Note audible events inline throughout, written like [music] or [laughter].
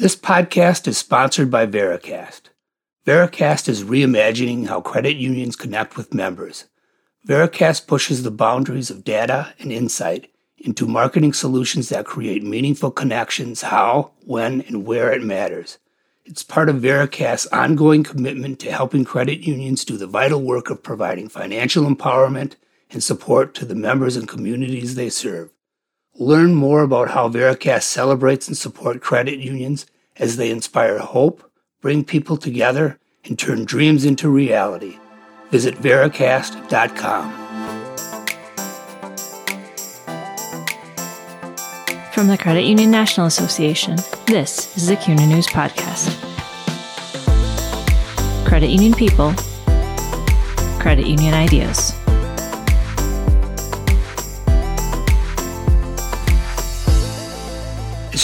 This podcast is sponsored by Vericast. Vericast is reimagining how credit unions connect with members. Vericast pushes the boundaries of data and insight into marketing solutions that create meaningful connections how, when, and where it matters. It's part of Vericast's ongoing commitment to helping credit unions do the vital work of providing financial empowerment and support to the members and communities they serve. Learn more about how Vericast celebrates and supports credit unions as they inspire hope, bring people together, and turn dreams into reality. Visit Vericast.com. From the Credit Union National Association, this is the CUNA News Podcast. Credit Union People, Credit Union Ideas.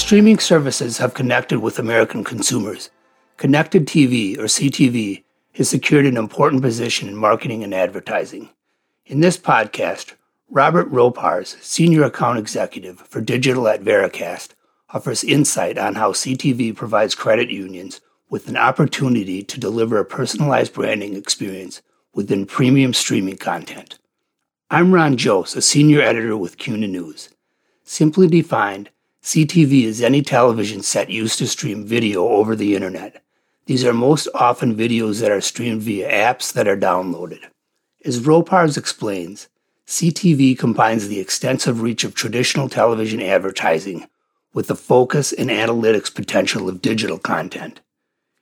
Streaming services have connected with American consumers. Connected TV, or CTV, has secured an important position in marketing and advertising. In this podcast, Robert Ropars, Senior Account Executive for Digital at Vericast, offers insight on how CTV provides credit unions with an opportunity to deliver a personalized branding experience within premium streaming content. I'm Ron Jost, a senior editor with CUNA News. Simply defined, CTV is any television set used to stream video over the internet. These are most often videos that are streamed via apps that are downloaded. As Ropars explains, CTV combines the extensive reach of traditional television advertising with the focus and analytics potential of digital content.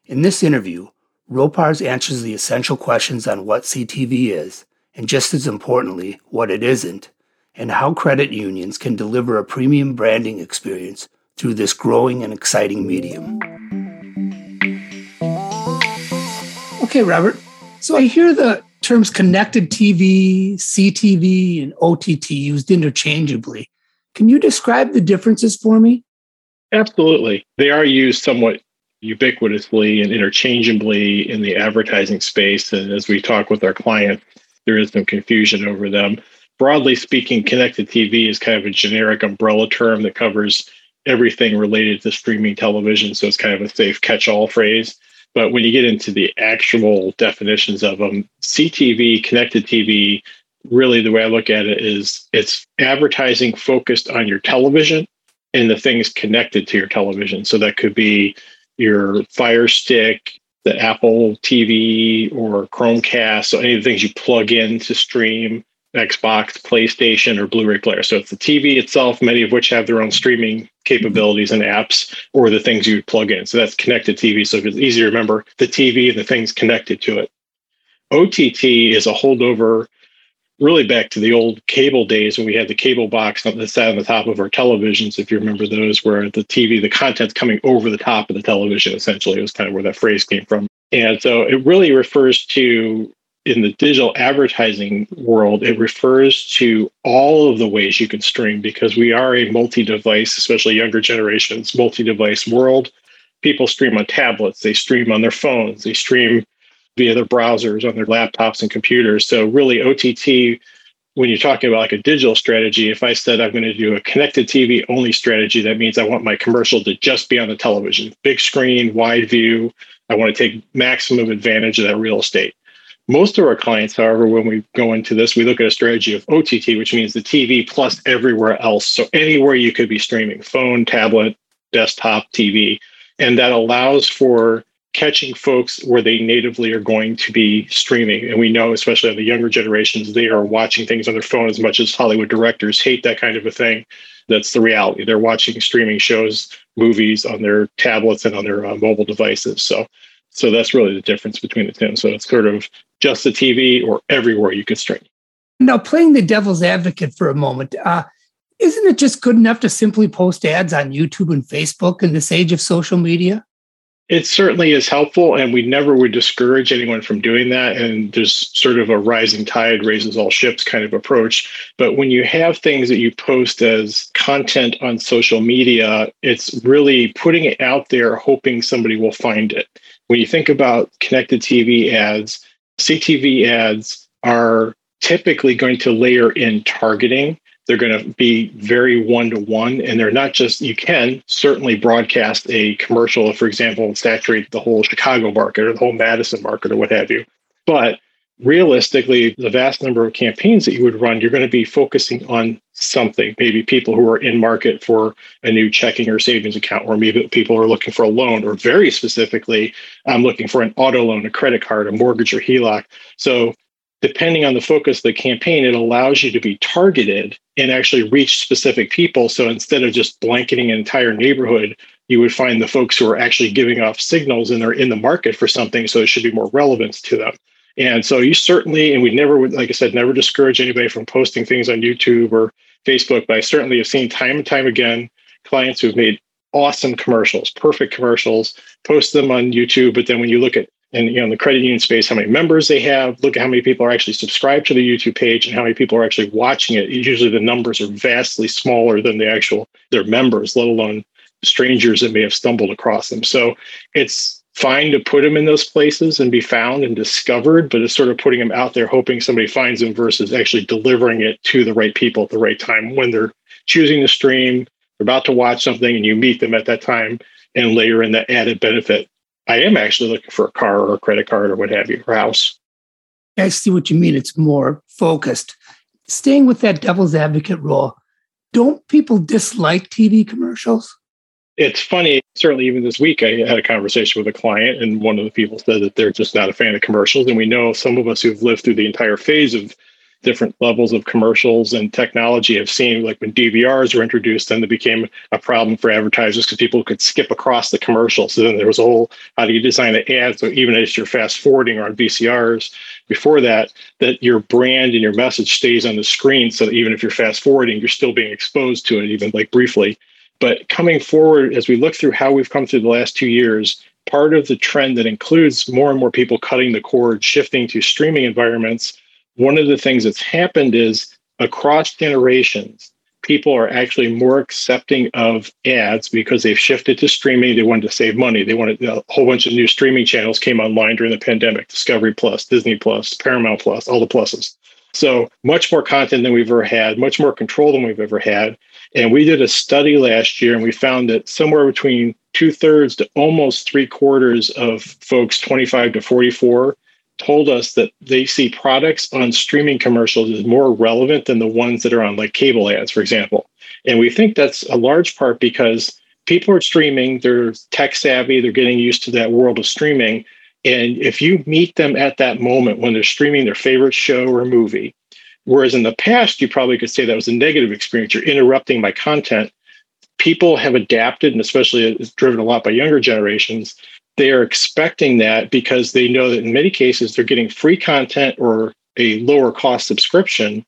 In this interview, Ropars answers the essential questions on what CTV is, and just as importantly, what it isn't, and how credit unions can deliver a premium branding experience through this growing and exciting medium. Okay, Robert. So I hear the terms connected TV, CTV, and OTT used interchangeably. Can you describe the differences for me? Absolutely. They are used somewhat ubiquitously and interchangeably in the advertising space. And as we talk with our clients, there is some confusion over them broadly speaking, connected TV is kind of a generic umbrella term that covers everything related to streaming television. So it's kind of a safe catch all phrase. But when you get into the actual definitions of them, CTV, connected TV, really the way I look at it is it's advertising focused on your television and the things connected to your television. So that could be your Fire Stick, the Apple TV or Chromecast, so any of the things you plug in to stream, Xbox, PlayStation, or Blu ray player. So it's the TV itself, many of which have their own streaming capabilities and apps, or the things you plug in. So that's connected TV. So it's easy to remember the TV and the things connected to it. OTT is a holdover really back to the old cable days when we had the cable box that sat on the top of our televisions, if you remember those, where the TV, the content's coming over the top of the television, essentially. It was kind of where that phrase came from. And so it really refers to in the digital advertising world, it refers to all of the ways you can stream because we are a multi device, especially younger generations, multi device world. People stream on tablets, they stream on their phones, they stream via their browsers on their laptops and computers. So, really, OTT, when you're talking about like a digital strategy, if I said I'm going to do a connected TV only strategy, that means I want my commercial to just be on the television, big screen, wide view. I want to take maximum advantage of that real estate most of our clients, however, when we go into this, we look at a strategy of OTT, which means the TV plus everywhere else. So anywhere you could be streaming phone, tablet, desktop, TV. And that allows for catching folks where they natively are going to be streaming. And we know, especially on the younger generations, they are watching things on their phone as much as Hollywood directors hate that kind of a thing. That's the reality. They're watching streaming shows, movies on their tablets and on their uh, mobile devices. So so that's really the difference between the two. So it's sort of just the TV or everywhere you can stream. Now, playing the devil's advocate for a moment, uh, isn't it just good enough to simply post ads on YouTube and Facebook in this age of social media? It certainly is helpful, and we never would discourage anyone from doing that. And there's sort of a rising tide raises all ships kind of approach. But when you have things that you post as content on social media, it's really putting it out there, hoping somebody will find it. When you think about connected TV ads, CTV ads are typically going to layer in targeting They're going to be very one to one, and they're not just, you can certainly broadcast a commercial, for example, saturate the whole Chicago market or the whole Madison market or what have you. But realistically, the vast number of campaigns that you would run, you're going to be focusing on something. Maybe people who are in market for a new checking or savings account, or maybe people are looking for a loan, or very specifically, I'm looking for an auto loan, a credit card, a mortgage, or HELOC. So, depending on the focus of the campaign, it allows you to be targeted and actually reach specific people. So, instead of just blanketing an entire neighborhood, you would find the folks who are actually giving off signals and they're in the market for something. So, it should be more relevance to them. And so you certainly, and we never would, like I said, never discourage anybody from posting things on YouTube or Facebook, but I certainly have seen time and time again clients who've made awesome commercials, perfect commercials, post them on YouTube. But then when you look at and you know in the credit union space, how many members they have, look at how many people are actually subscribed to the YouTube page and how many people are actually watching it. Usually the numbers are vastly smaller than the actual their members, let alone strangers that may have stumbled across them. So it's fine to put them in those places and be found and discovered, but it's sort of putting them out there, hoping somebody finds them versus actually delivering it to the right people at the right time when they're choosing to stream, they're about to watch something, and you meet them at that time and layer in that added benefit. I am actually looking for a car or a credit card or what have you, or house. I see what you mean. It's more focused. Staying with that devil's advocate role, don't people dislike TV commercials? it's funny, certainly even this week, I had a conversation with a client, and one of the people said that they're just not a fan of commercials. And we know some of us who've lived through the entire phase of different levels of commercials and technology have seen, like when DVRs were introduced, then it became a problem for advertisers because people could skip across the commercial. So then there was a whole how do you design an ad so even as you're fast forwarding or on VCRs before that, that your brand and your message stays on the screen so that even if you're fast forwarding, you're still being exposed to it, even like briefly. But coming forward, as we look through how we've come through the last two years, part of the trend that includes more and more people cutting the cord, shifting to streaming environments, one of the things that's happened is across generations, people are actually more accepting of ads because they've shifted to streaming. They wanted to save money. They wanted a whole bunch of new streaming channels came online during the pandemic Discovery Plus, Disney Plus, Paramount Plus, all the pluses. So much more content than we've ever had, much more control than we've ever had. And we did a study last year and we found that somewhere between two thirds to almost three quarters of folks 25 to 44 told us that they see products on streaming commercials as more relevant than the ones that are on like cable ads, for example. And we think that's a large part because people are streaming, they're tech savvy, they're getting used to that world of streaming. And if you meet them at that moment when they're streaming their favorite show or movie, Whereas in the past, you probably could say that was a negative experience. You're interrupting my content. People have adapted, and especially it's driven a lot by younger generations. They are expecting that because they know that in many cases they're getting free content or a lower cost subscription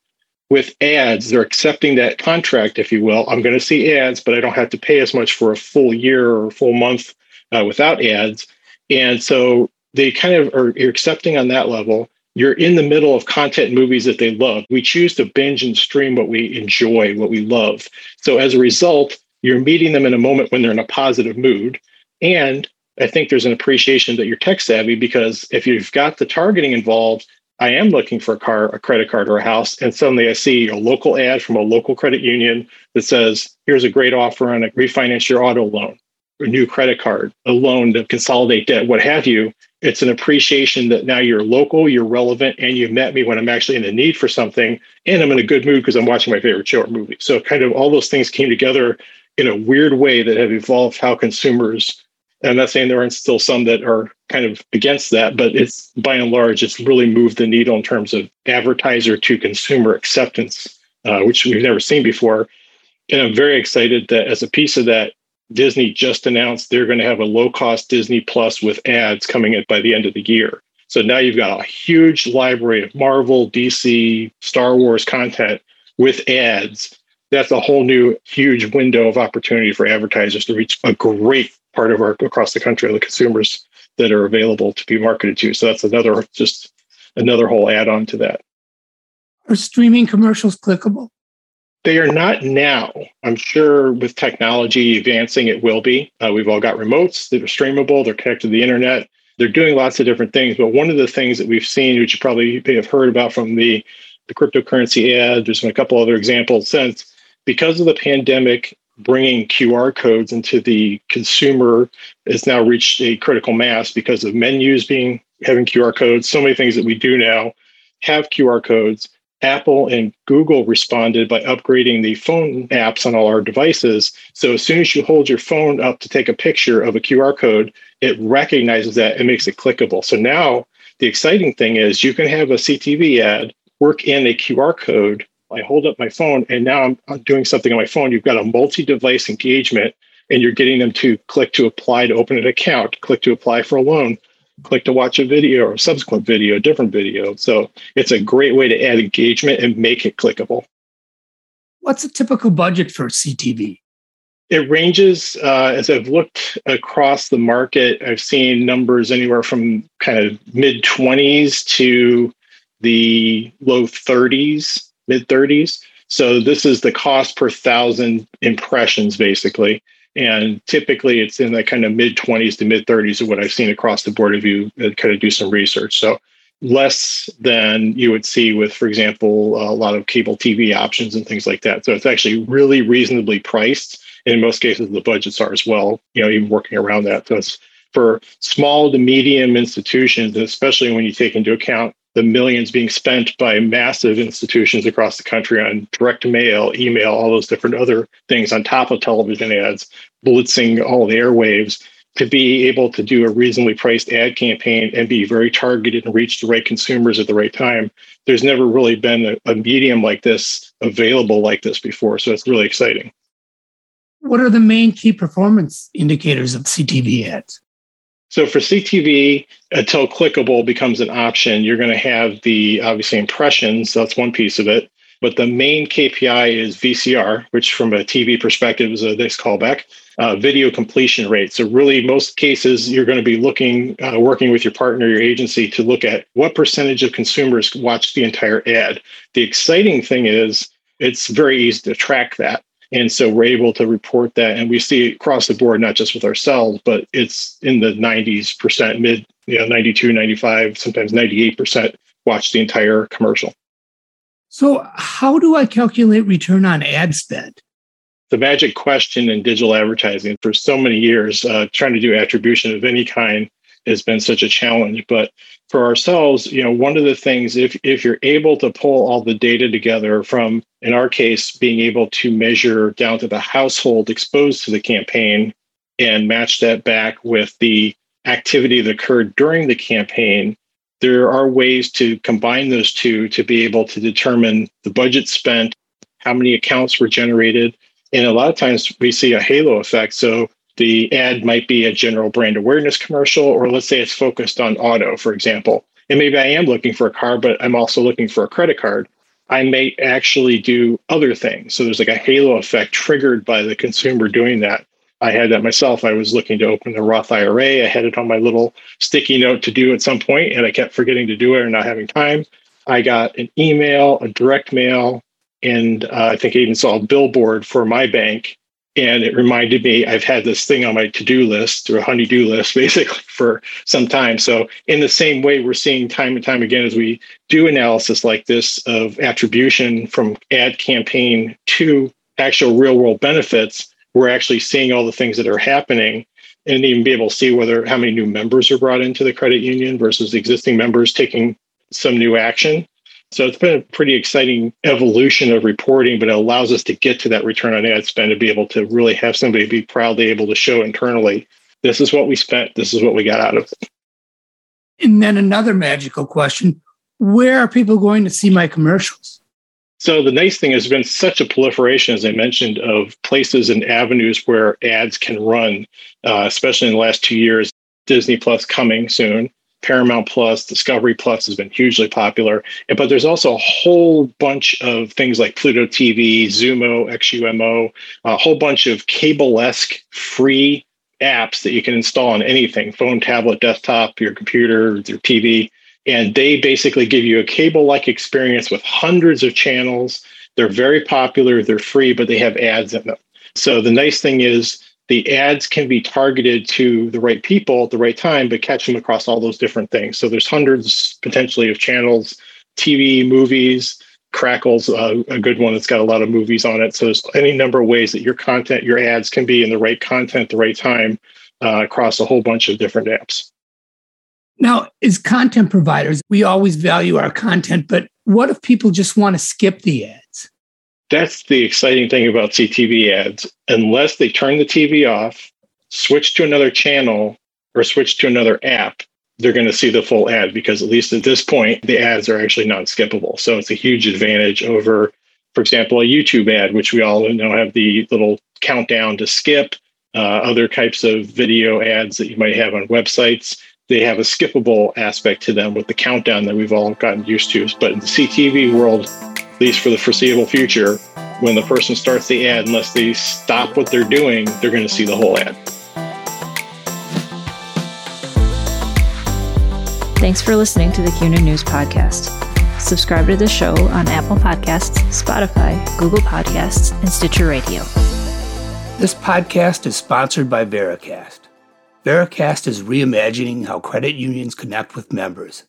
with ads. They're accepting that contract, if you will. I'm going to see ads, but I don't have to pay as much for a full year or a full month uh, without ads. And so they kind of are accepting on that level you're in the middle of content movies that they love. We choose to binge and stream what we enjoy, what we love. So as a result, you're meeting them in a moment when they're in a positive mood. And I think there's an appreciation that you're tech savvy because if you've got the targeting involved, I am looking for a car, a credit card, or a house. And suddenly I see a local ad from a local credit union that says, here's a great offer on a refinance your auto loan, a new credit card, a loan to consolidate debt, what have you it's an appreciation that now you're local, you're relevant, and you met me when I'm actually in the need for something, and I'm in a good mood because I'm watching my favorite show or movie. So kind of all those things came together in a weird way that have evolved how consumers. I'm not saying there aren't still some that are kind of against that, but it's by and large, it's really moved the needle in terms of advertiser to consumer acceptance, uh, which we've never seen before. And I'm very excited that as a piece of that, Disney just announced they're going to have a low cost Disney Plus with ads coming in by the end of the year. So now you've got a huge library of Marvel, DC, Star Wars content with ads. That's a whole new huge window of opportunity for advertisers to reach a great part of our across the country of the consumers that are available to be marketed to. So that's another just another whole add-on to that. Are streaming commercials clickable? They are not now. I'm sure with technology advancing, it will be. Uh, we've all got remotes that are streamable, they're connected to the internet. They're doing lots of different things. But one of the things that we've seen, which you probably may have heard about from the the cryptocurrency ad. There's been a couple other examples since. Because of the pandemic, bringing QR codes into the consumer has now reached a critical mass because of menus being having QR codes. So many things that we do now have QR codes. Apple and Google responded by upgrading the phone apps on all our devices. So as soon as you hold your phone up to take a picture of a QR code, it recognizes that and makes it clickable. So now the exciting thing is you can have a CTV ad work in a QR code. I hold up my phone and now I'm doing something on my phone. You've got a multi device engagement and you're getting them to click to apply to open an account, click to apply for a loan, click to watch a video or a subsequent video, a different video. So it's a great way to add engagement and make it clickable. What's a typical budget for CTV? It ranges uh, as I've looked across the market. I've seen numbers anywhere from kind of mid 20s to the low 30s, mid 30s. So this is the cost per thousand impressions, basically. And typically it's in the kind of mid 20s to mid 30s of what I've seen across the board if you kind of do some research. So less than you would see with, for example, a lot of cable TV options and things like that. So it's actually really reasonably priced. And in most cases, the budgets are as well, you know, even working around that. So it's for small to medium institutions, especially when you take into account the millions being spent by massive institutions across the country on direct mail, email, all those different other things on top of television ads, blitzing all the airwaves to be able to do a reasonably priced ad campaign and be very targeted and reach the right consumers at the right time. There's never really been a, a medium like this available like this before. So it's really exciting. What are the main key performance indicators of CTV ads? So for CTV, until clickable becomes an option, you're going to have the obviously impressions. That's one piece of it. But the main KPI is VCR, which from a TV perspective is a nice callback. Uh, video completion rate. So really, most cases you're going to be looking, uh, working with your partner, your agency, to look at what percentage of consumers watch the entire ad. The exciting thing is it's very easy to track that. And so we're able to report that. And we see it across the board, not just with ourselves, but it's in the 90s percent, mid, you know, 92, 95, sometimes 98% watch the entire commercial. So, how do I calculate return on ad spend? The magic question in digital advertising for so many years, uh, trying to do attribution of any kind has been such a challenge. But for ourselves, you know, one of the things if if you're able to pull all the data together from, in our case, being able to measure down to the household exposed to the campaign and match that back with the activity that occurred during the campaign, there are ways to combine those two to be able to determine the budget spent, how many accounts were generated. And a lot of times we see a halo effect. So the ad might be a general brand awareness commercial, or let's say it's focused on auto, for example. And maybe I am looking for a car, but I'm also looking for a credit card. I may actually do other things. So there's like a halo effect triggered by the consumer doing that. I had that myself. I was looking to open a Roth IRA. I had it on my little sticky note to do at some point, and I kept forgetting to do it or not having time. I got an email, a direct mail, and uh, I think I even saw a billboard for my bank and it reminded me I've had this thing on my to-do list or a honey-do list [laughs] basically for some time. So in the same way, we're seeing time and time again as we do analysis like this of attribution from ad campaign to actual real-world benefits, we're actually seeing all the things that are happening and even be able to see whether how many new members are brought into the credit union versus existing members taking some new action. So it's been a pretty exciting evolution of reporting, but it allows us to get to that return on ad spend to be able to really have somebody be proudly able to show internally this is what we spent, this is what we got out of it. And then another magical question where are people going to see my commercials? So the nice thing has been such a proliferation, as I mentioned, of places and avenues where ads can run, uh, especially in the last two years. Disney Plus coming soon. Paramount Plus, Discovery Plus has been hugely popular. But there's also a whole bunch of things like Pluto TV, Xumo, XUMO, a whole bunch of cable esque free apps that you can install on anything phone, tablet, desktop, your computer, your TV. And they basically give you a cable like experience with hundreds of channels. They're very popular, they're free, but they have ads in them. So the nice thing is, the ads can be targeted to the right people at the right time, but catch them across all those different things. So there's hundreds potentially of channels, TV, movies, Crackle's uh, a good one that's got a lot of movies on it. So there's any number of ways that your content, your ads can be in the right content, at the right time uh, across a whole bunch of different apps. Now, as content providers, we always value our content, but what if people just want to skip the ads? That's the exciting thing about CTV ads. Unless they turn the TV off, switch to another channel, or switch to another app, they're going to see the full ad because at least at this point, the ads are actually non-skippable. So it's a huge advantage over, for example, a YouTube ad, which we all know have the little countdown to skip. Uh, other types of video ads that you might have on websites, they have a skippable aspect to them with the countdown that we've all gotten used to. But in the CTV world, at least for the foreseeable future, when the person starts the ad, unless they stop what they're doing, they're going to see the whole ad. Thanks for listening to the CUNA News Podcast. Subscribe to the show on Apple Podcasts, Spotify, Google Podcasts, and Stitcher Radio. This podcast is sponsored by Vericast. Vericast is reimagining how credit unions connect with members.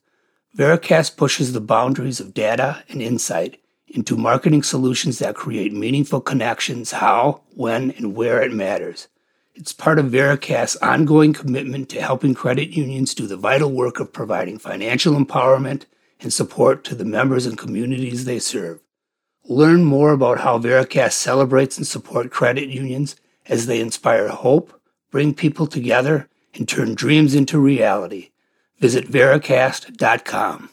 Vericast pushes the boundaries of data and insight into marketing solutions that create meaningful connections how, when, and where it matters. It's part of Vericast's ongoing commitment to helping credit unions do the vital work of providing financial empowerment and support to the members and communities they serve. Learn more about how Vericast celebrates and supports credit unions as they inspire hope, bring people together, and turn dreams into reality. Visit vericast.com.